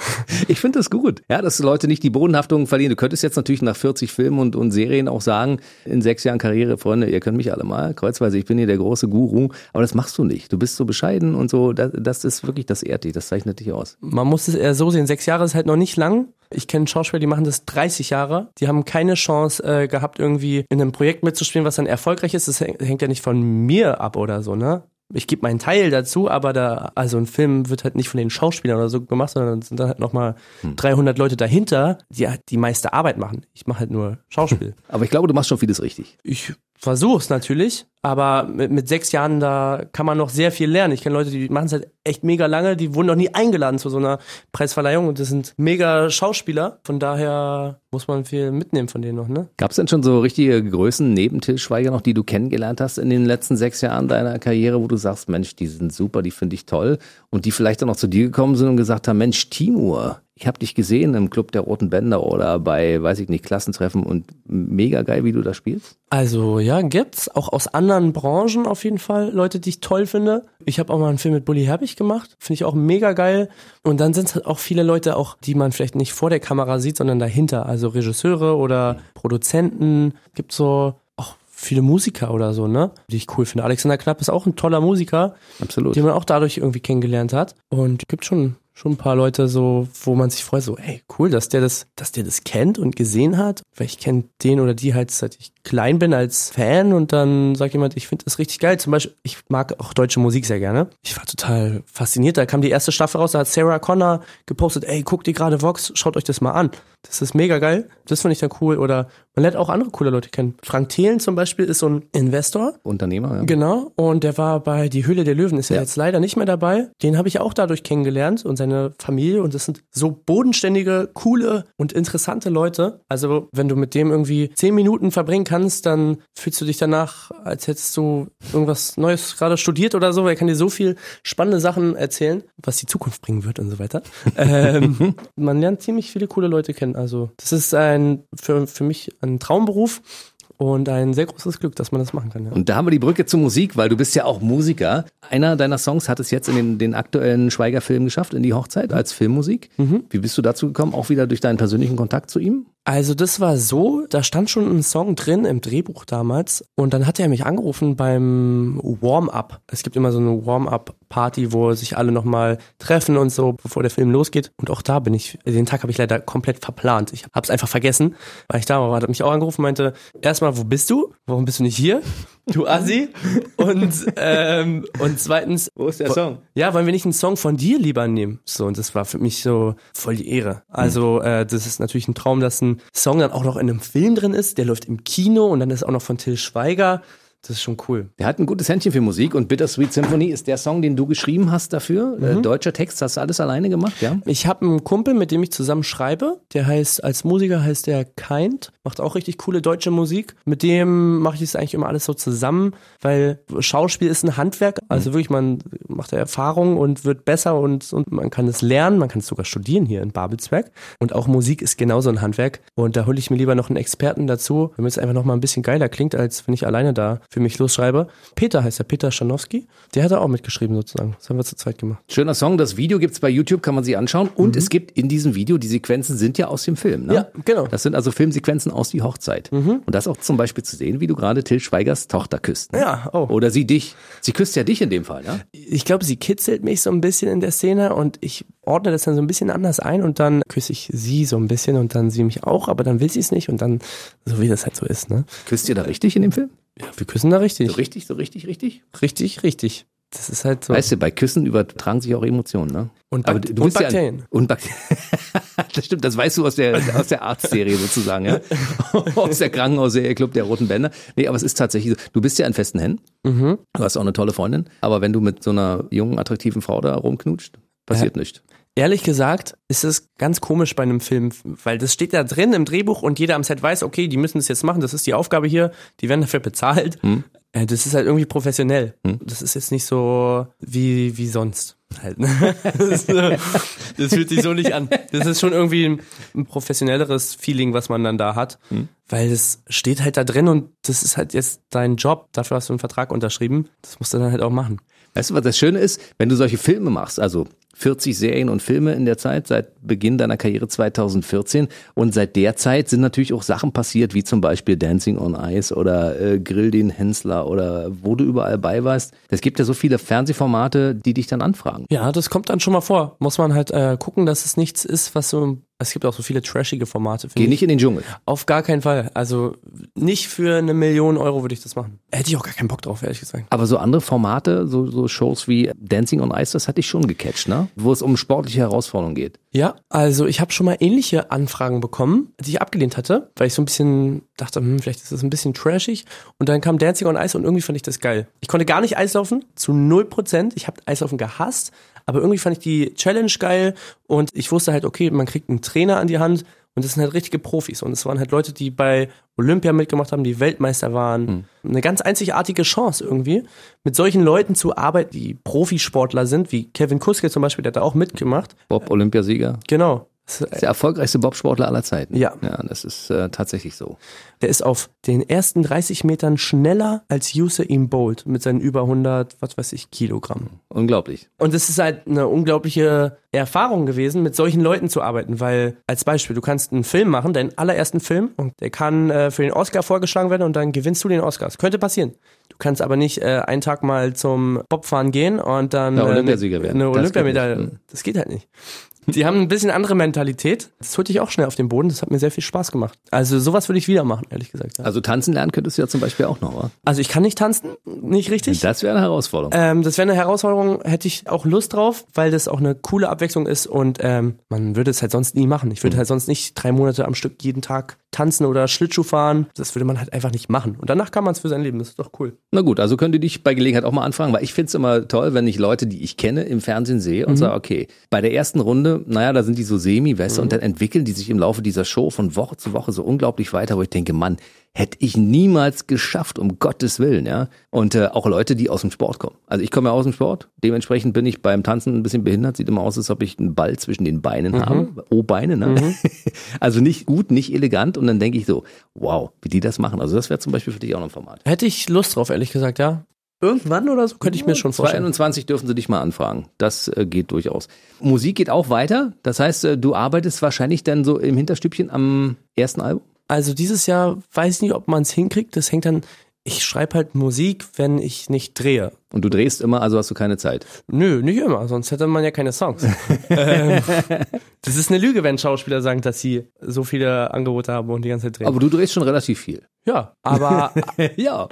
Ich finde das gut, ja, dass Leute nicht die Bodenhaftung verlieren. Du könntest jetzt natürlich nach 40 Filmen und, und Serien auch sagen, in sechs Jahren Karriere, Freunde, ihr könnt mich alle mal kreuzweise, ich bin hier der große Guru, aber das machst du nicht. Du bist so bescheiden und so, das, das ist wirklich, das ehrt dich, das zeichnet dich aus. Man muss es eher so sehen, sechs Jahre ist halt noch nicht lang. Ich kenne Schauspieler, die machen das 30 Jahre. Die haben keine Chance äh, gehabt, irgendwie in einem Projekt mitzuspielen, was dann erfolgreich ist. Das häng- hängt ja nicht von mir ab oder so, ne? Ich gebe meinen Teil dazu, aber da, also ein Film wird halt nicht von den Schauspielern oder so gemacht, sondern sind dann halt nochmal 300 Leute dahinter, die halt die meiste Arbeit machen. Ich mache halt nur Schauspiel. Aber ich glaube, du machst schon vieles richtig. Ich versuche es natürlich, aber mit, mit sechs Jahren, da kann man noch sehr viel lernen. Ich kenne Leute, die machen es halt echt mega lange, die wurden noch nie eingeladen zu so einer Preisverleihung und das sind mega Schauspieler. Von daher muss man viel mitnehmen von denen noch, ne? Gab es denn schon so richtige Größen neben Till noch, die du kennengelernt hast in den letzten sechs Jahren deiner Karriere, wo du sagst, Mensch, die sind super, die finde ich toll und die vielleicht auch zu dir gekommen sind und gesagt haben, Mensch, Timur, ich habe dich gesehen im Club der Roten Bänder oder bei, weiß ich nicht, Klassentreffen und mega geil, wie du da spielst. Also ja, gibt's auch aus anderen Branchen auf jeden Fall Leute, die ich toll finde. Ich habe auch mal einen Film mit Bully Herbig gemacht, finde ich auch mega geil. Und dann sind es halt auch viele Leute, auch die man vielleicht nicht vor der Kamera sieht, sondern dahinter, also Regisseure oder Produzenten. Gibt so auch viele Musiker oder so, ne, die ich cool finde. Alexander Knapp ist auch ein toller Musiker, Absolut. den man auch dadurch irgendwie kennengelernt hat. Und gibt schon schon ein paar Leute so, wo man sich freut, so, ey, cool, dass der das, dass der das kennt und gesehen hat. Weil ich kenne den oder die halt seit ich klein bin als Fan und dann sagt jemand, ich finde das richtig geil. Zum Beispiel, ich mag auch deutsche Musik sehr gerne. Ich war total fasziniert. Da kam die erste Staffel raus, da hat Sarah Connor gepostet, ey, guckt ihr gerade Vox, schaut euch das mal an. Das ist mega geil. Das finde ich dann cool. Oder man lernt auch andere coole Leute kennen. Frank Thelen zum Beispiel ist so ein Investor. Unternehmer, ja. Genau, und der war bei Die Höhle der Löwen, ist ja, Ja. jetzt leider nicht mehr dabei. Den habe ich auch dadurch kennengelernt und seine Familie und das sind so bodenständige, coole und interessante Leute. Also wenn du mit dem irgendwie zehn Minuten verbringen kannst, dann fühlst du dich danach, als hättest du irgendwas Neues gerade studiert oder so, weil er kann dir so viel spannende Sachen erzählen, was die Zukunft bringen wird und so weiter. ähm, man lernt ziemlich viele coole Leute kennen. Also das ist ein für, für mich ein Traumberuf. Und ein sehr großes Glück, dass man das machen kann. Ja. Und da haben wir die Brücke zur Musik, weil du bist ja auch Musiker. Einer deiner Songs hat es jetzt in den, den aktuellen Schweiger-Film geschafft, in die Hochzeit als Filmmusik. Wie bist du dazu gekommen? Auch wieder durch deinen persönlichen Kontakt zu ihm? Also das war so, da stand schon ein Song drin im Drehbuch damals und dann hat er mich angerufen beim Warm-up. Es gibt immer so eine Warm-up-Party, wo sich alle nochmal treffen und so, bevor der Film losgeht. Und auch da bin ich, den Tag habe ich leider komplett verplant. Ich habe es einfach vergessen, weil ich da war. Hat mich auch angerufen, meinte, erstmal, wo bist du? Warum bist du nicht hier? Du Assi. Und, ähm, und zweitens, Wo ist der Song? ja, wollen wir nicht einen Song von dir lieber nehmen? So, und das war für mich so voll die Ehre. Also, äh, das ist natürlich ein Traum, dass ein Song dann auch noch in einem Film drin ist, der läuft im Kino und dann ist auch noch von Till Schweiger. Das ist schon cool. Der hat ein gutes Händchen für Musik und Bittersweet Symphony ist der Song, den du geschrieben hast dafür. Äh, deutscher Text, hast du alles alleine gemacht, ja? Ich habe einen Kumpel, mit dem ich zusammen schreibe. Der heißt, als Musiker heißt der Kind, macht auch richtig coole deutsche Musik. Mit dem mache ich es eigentlich immer alles so zusammen, weil Schauspiel ist ein Handwerk. Also wirklich, man macht da Erfahrung und wird besser und, und man kann es lernen, man kann es sogar studieren hier in Babelsberg. Und auch Musik ist genauso ein Handwerk. Und da hole ich mir lieber noch einen Experten dazu, damit es einfach noch mal ein bisschen geiler klingt, als wenn ich alleine da für mich losschreibe. Peter heißt er, Peter Schanowski. Der hat da auch mitgeschrieben sozusagen. Das haben wir zu zweit gemacht. Schöner Song, das Video gibt's bei YouTube, kann man sich anschauen. Und es gibt in diesem Video, die Sequenzen sind ja aus dem Film. Ne? Ja, genau. Das sind also Filmsequenzen aus die Hochzeit. Und das auch zum Beispiel zu sehen, wie du gerade Till Schweigers Tochter küsst. Ne? Ja, oh. Oder sie dich. Sie küsst ja dich in dem Fall, ne? Ich glaube, sie kitzelt mich so ein bisschen in der Szene und ich ordne das dann so ein bisschen anders ein und dann küsse ich sie so ein bisschen und dann sie mich auch, aber dann will sie es nicht und dann, so wie das halt so ist, ne? Küsst ihr da richtig in dem Film? Ja, wir küssen da richtig. So richtig, so richtig, richtig? Richtig, richtig. Das ist halt so. Weißt du, bei Küssen übertragen sich auch Emotionen, ne? Und, Bak und bist ja- Bakterien. Und Bakterien. das stimmt, das weißt du aus der, aus der Arztserie sozusagen, ja? aus der Krankenhausserie Club der Roten Bänder. Nee, aber es ist tatsächlich so. Du bist ja in festen Händen. Mhm. Du hast auch eine tolle Freundin. Aber wenn du mit so einer jungen, attraktiven Frau da rumknutscht, passiert nichts. Ehrlich gesagt ist es ganz komisch bei einem Film, weil das steht da drin im Drehbuch und jeder am Set weiß, okay, die müssen das jetzt machen, das ist die Aufgabe hier, die werden dafür bezahlt. Äh, Das ist halt irgendwie professionell. Das ist jetzt nicht so wie, wie sonst. Halt, ne? das, äh, das fühlt sich so nicht an. Das ist schon irgendwie ein, ein professionelleres Feeling, was man dann da hat, weil es steht halt da drin und das ist halt jetzt dein Job. Dafür hast du einen Vertrag unterschrieben. Das musst du dann halt auch machen. Weißt du, was das Schöne ist? Wenn du solche Filme machst, also 40 Serien und Filme in der Zeit, seit Beginn deiner Karriere 2014 und seit der Zeit sind natürlich auch Sachen passiert, wie zum Beispiel Dancing on Ice oder äh, Grill den Hensler oder wo du überall bei warst. Es gibt ja so viele Fernsehformate, die dich dann anfragen. Ja, das kommt dann schon mal vor. Muss man halt äh, gucken, dass es nichts ist, was so. Es gibt auch so viele trashige Formate. Geh ich. nicht in den Dschungel. Auf gar keinen Fall. Also nicht für eine Million Euro würde ich das machen. Hätte ich auch gar keinen Bock drauf, ehrlich gesagt. Aber so andere Formate, so, so Shows wie Dancing on Ice, das hatte ich schon gecatcht, ne? Wo es um sportliche Herausforderungen geht. Ja, also ich habe schon mal ähnliche Anfragen bekommen, die ich abgelehnt hatte, weil ich so ein bisschen dachte, hm, vielleicht ist das ein bisschen trashig. Und dann kam Dancing on Ice und irgendwie fand ich das geil. Ich konnte gar nicht Eislaufen, zu null Prozent. Ich habe Eislaufen gehasst, aber irgendwie fand ich die Challenge geil und ich wusste halt, okay, man kriegt einen Trainer an die Hand und das sind halt richtige Profis. Und es waren halt Leute, die bei Olympia mitgemacht haben, die Weltmeister waren. Eine ganz einzigartige Chance irgendwie, mit solchen Leuten zu arbeiten, die Profisportler sind, wie Kevin Kuske zum Beispiel, der hat da auch mitgemacht. Bob, Olympiasieger. Genau. Das ist der erfolgreichste Bobsportler aller Zeiten. Ja. Ja, das ist äh, tatsächlich so. Der ist auf den ersten 30 Metern schneller als Usain Bolt mit seinen über 100, was weiß ich, Kilogramm. Unglaublich. Und es ist halt eine unglaubliche Erfahrung gewesen, mit solchen Leuten zu arbeiten, weil als Beispiel, du kannst einen Film machen, deinen allerersten Film, und der kann äh, für den Oscar vorgeschlagen werden und dann gewinnst du den Oscar. Das könnte passieren. Du kannst aber nicht äh, einen Tag mal zum Bobfahren gehen und dann Ja, äh, Olympiasieger werden. eine Das geht Olympiamedaille. nicht. Hm. Das geht halt nicht. Die haben ein bisschen andere Mentalität. Das holte ich auch schnell auf den Boden. Das hat mir sehr viel Spaß gemacht. Also sowas würde ich wieder machen, ehrlich gesagt. Ja. Also tanzen lernen könntest du ja zum Beispiel auch noch, wa? Also ich kann nicht tanzen, nicht richtig. Das wäre eine Herausforderung. Ähm, das wäre eine Herausforderung, hätte ich auch Lust drauf, weil das auch eine coole Abwechslung ist und ähm, man würde es halt sonst nie machen. Ich würde halt sonst nicht drei Monate am Stück jeden Tag tanzen oder Schlittschuh fahren. Das würde man halt einfach nicht machen. Und danach kann man es für sein Leben. Das ist doch cool. Na gut, also könnt ihr dich bei Gelegenheit auch mal anfragen, weil ich find's immer toll, wenn ich Leute, die ich kenne, im Fernsehen sehe und sage, okay, bei der ersten Runde, naja, da sind die so semi, weißt du, und dann entwickeln die sich im Laufe dieser Show von Woche zu Woche so unglaublich weiter, wo ich denke, Mann, hätte ich niemals geschafft, um Gottes Willen, ja. Und äh, auch Leute, die aus dem Sport kommen. Also ich komme ja aus dem Sport, dementsprechend bin ich beim Tanzen ein bisschen behindert, sieht immer aus, als ob ich einen Ball zwischen den Beinen habe. O-Beine, ne? also nicht gut, nicht elegant. Und dann denke ich so, wow, wie die das machen. Also das wäre zum Beispiel für dich auch noch ein Format. Hätte ich Lust drauf, ehrlich gesagt, ja. Irgendwann oder so könnte ich mir schon vorstellen. 21 dürfen sie dich mal anfragen. Das äh, geht durchaus. Musik geht auch weiter. Das heißt, äh, du arbeitest wahrscheinlich dann so im Hinterstübchen am ersten Album. Also dieses Jahr weiß ich nicht, ob man es hinkriegt. Das hängt dann. Ich schreibe halt Musik, wenn ich nicht drehe. Und du drehst immer, also hast du keine Zeit. Nö, nicht immer, sonst hätte man ja keine Songs. ähm, das ist eine Lüge, wenn Schauspieler sagen, dass sie so viele Angebote haben und die ganze Zeit drehen. Aber du drehst schon relativ viel. ja, aber ja.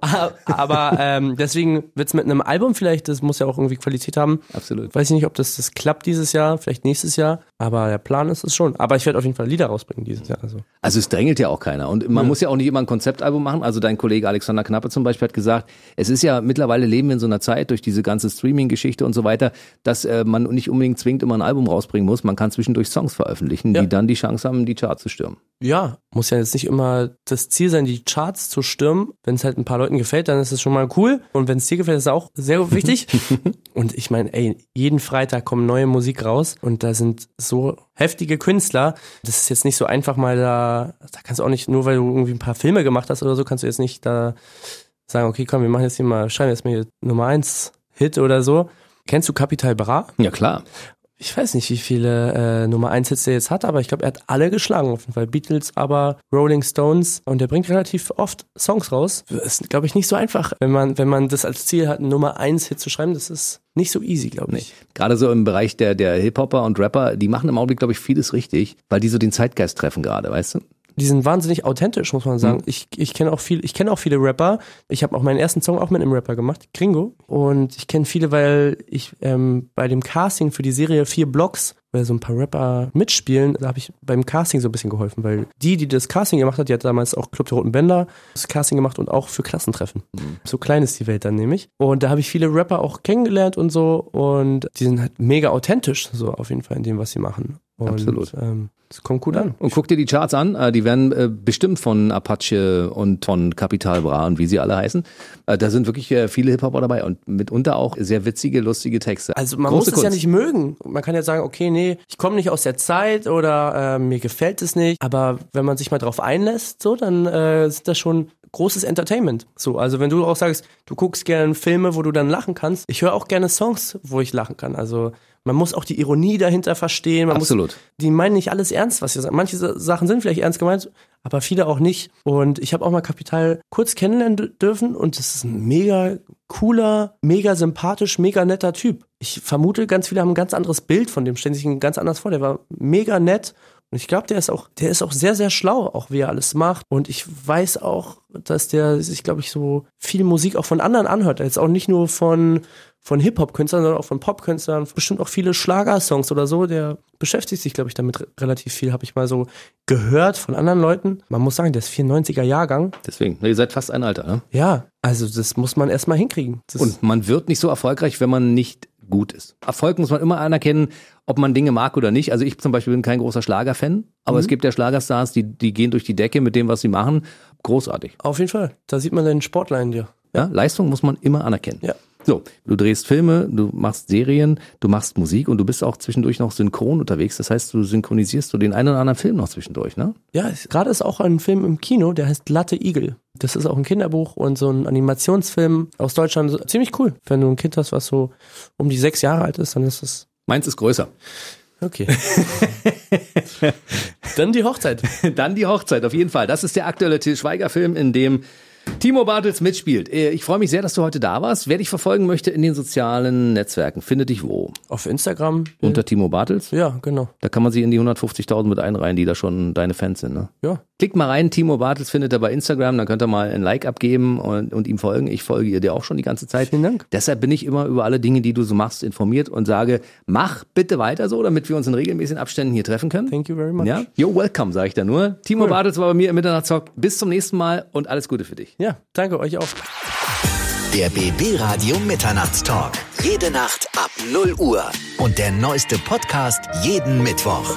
aber ähm, deswegen wird's mit einem Album vielleicht, das muss ja auch irgendwie Qualität haben. Absolut. Weiß ich nicht, ob das, das klappt dieses Jahr, vielleicht nächstes Jahr, aber der Plan ist es schon. Aber ich werde auf jeden Fall Lieder rausbringen dieses Jahr. Also. Also es drängelt ja auch keiner. Und man muss ja auch nicht immer ein Konzeptalbum machen. Also dein Kollege Alexander Knappe zum Beispiel hat gesagt, es ist ja mittlerweile leben wir in so einer Zeit durch diese ganze Streaming-Geschichte und so weiter, dass äh, man nicht unbedingt zwingend immer ein Album rausbringen muss. Man kann zwischendurch Songs veröffentlichen, Ja. die dann die Chance haben, die Charts zu stürmen. Ja, muss ja jetzt nicht immer das Ziel sein, die Charts zu stürmen. Wenn es halt ein paar Leuten gefällt, dann ist es schon mal cool. Und wenn es dir gefällt, ist es auch sehr wichtig. und ich meine, ey, jeden Freitag kommt neue Musik raus und da sind so heftige Künstler. Das ist jetzt nicht so einfach mal da, da kannst du auch nicht, nur weil du irgendwie ein paar Filme gemacht hast oder so, kannst du jetzt nicht da sagen, okay, komm, wir machen jetzt hier mal, schreiben jetzt mal hier Nummer eins Hit oder so. Kennst du Capital Bra? Ja, klar. Ich weiß nicht, wie viele äh, Nummer 1 Hits der jetzt hat, aber ich glaube, er hat alle geschlagen auf jeden Fall. Beatles, aber Rolling Stones und er bringt relativ oft Songs raus. Das ist, glaube ich, nicht so einfach, wenn man, wenn man das als Ziel hat, einen Nummer 1 Hit zu schreiben. Das ist nicht so easy, glaube ich. Nee. Gerade so im Bereich der, der Hip-Hopper und Rapper, die machen im Augenblick, glaube ich, vieles richtig, weil die so den Zeitgeist treffen gerade, weißt du? Die sind wahnsinnig authentisch, muss man sagen. Mhm. Ich, ich kenne auch viel, ich kenne auch viele Rapper. Ich habe auch meinen ersten Song auch mit einem Rapper gemacht, Gringo. Und ich kenne viele, weil ich ähm, bei dem Casting für die Serie vier Blocks, weil so ein paar Rapper mitspielen, da habe ich beim Casting so ein bisschen geholfen, weil die, die das Casting gemacht hat, die hat damals auch Club der Roten Bänder das Casting gemacht und auch für Klassentreffen. Mhm. So klein ist die Welt dann nämlich. Und da habe ich viele Rapper auch kennengelernt und so und die sind halt mega authentisch, so auf jeden Fall in dem, was sie machen. Und, Absolut. Ähm, das kommt gut an. Und guck dir die Charts an, äh, die werden äh, bestimmt von Apache und von Capital Bra und wie sie alle heißen. Äh, da sind wirklich viele Hip-Hopper dabei und mitunter auch sehr witzige, lustige Texte. Also man Große muss es ja nicht mögen. Man kann ja sagen, okay, nee, ich komme nicht aus der Zeit oder mir gefällt es nicht. Aber wenn man sich mal drauf einlässt, so, dann ist das schon großes Entertainment. So, also wenn du auch sagst, du guckst gerne Filme, wo du dann lachen kannst. Ich höre auch gerne Songs, wo ich lachen kann. Also man muss auch die Ironie dahinter verstehen. Man Absolut. Muss, die meinen nicht alles ernst, was sie sagen. Manche Sachen sind vielleicht ernst gemeint, aber viele auch nicht. Und ich habe auch mal Kapital kurz kennenlernen dürfen und das ist ein mega cooler, mega sympathisch, mega netter Typ. Ich vermute, ganz viele haben ein ganz anderes Bild von dem, stellen sich ihn ganz anders vor. Der war mega nett und ich glaube, der ist auch, der ist auch sehr, sehr schlau, auch wie er alles macht. Und ich weiß auch, dass der sich, glaube ich, so viel Musik auch von anderen anhört. Jetzt auch nicht nur von, von Hip-Hop-Künstlern, sondern auch von Pop-Künstlern. Bestimmt auch viele Schlagersongs oder so. Der beschäftigt sich, glaube ich, damit relativ viel. Habe ich mal so gehört von anderen Leuten. Man muss sagen, der ist 94er Jahrgang. Deswegen, ihr seid fast ein Alter, ne? Ja, also das muss man erstmal hinkriegen. Das Und man wird nicht so erfolgreich, wenn man nicht gut ist. Erfolg muss man immer anerkennen, ob man Dinge mag oder nicht. Also ich zum Beispiel bin kein großer Schlagerfan, aber mhm. es gibt ja Schlagerstars, die, die gehen durch die Decke mit dem, was sie machen. Großartig. Auf jeden Fall. Da sieht man den Sportler in dir. Ja, Leistung muss man immer anerkennen. Ja. So, du drehst Filme, du machst Serien, du machst Musik und du bist auch zwischendurch noch synchron unterwegs. Das heißt, du synchronisierst du den einen oder anderen Film noch zwischendurch, ne? Ja, gerade ist auch ein Film im Kino, der heißt Latte Igel. Das ist auch ein Kinderbuch und so ein Animationsfilm aus Deutschland. Ziemlich cool. Wenn du ein Kind hast, was so um die sechs Jahre alt ist, dann ist es. Meins ist größer. Okay. Dann die Hochzeit. Dann die Hochzeit, auf jeden Fall. Das ist der aktuelle Til Schweiger-Film, in dem Timo Bartels mitspielt. Äh, ich freue mich sehr, dass du heute da warst. Wer dich verfolgen möchte in den sozialen Netzwerken, findet dich wo? Auf Instagram. Unter Timo Bartels? Ja, genau. Da kann man sie in die 150.000 mit einreihen, die da schon deine Fans sind, ne? Ja. Klickt mal rein, Timo Bartels findet er bei Instagram, dann könnt ihr mal ein Like abgeben und, und ihm folgen. Ich folge ihr dir auch schon die ganze Zeit. Vielen Dank. Deshalb bin ich immer über alle Dinge, die du so machst, informiert und sage, mach bitte weiter so, damit wir uns in regelmäßigen Abständen hier treffen können. Thank you very much. Ja, you're welcome, sage ich da nur. Timo cool. Bartels war bei mir im Mitternachtstalk. Bis zum nächsten Mal und alles Gute für dich. Ja, danke euch auch. Der BB Radio Mitternachtstalk. Jede Nacht ab 0 Uhr. Und der neueste Podcast jeden Mittwoch.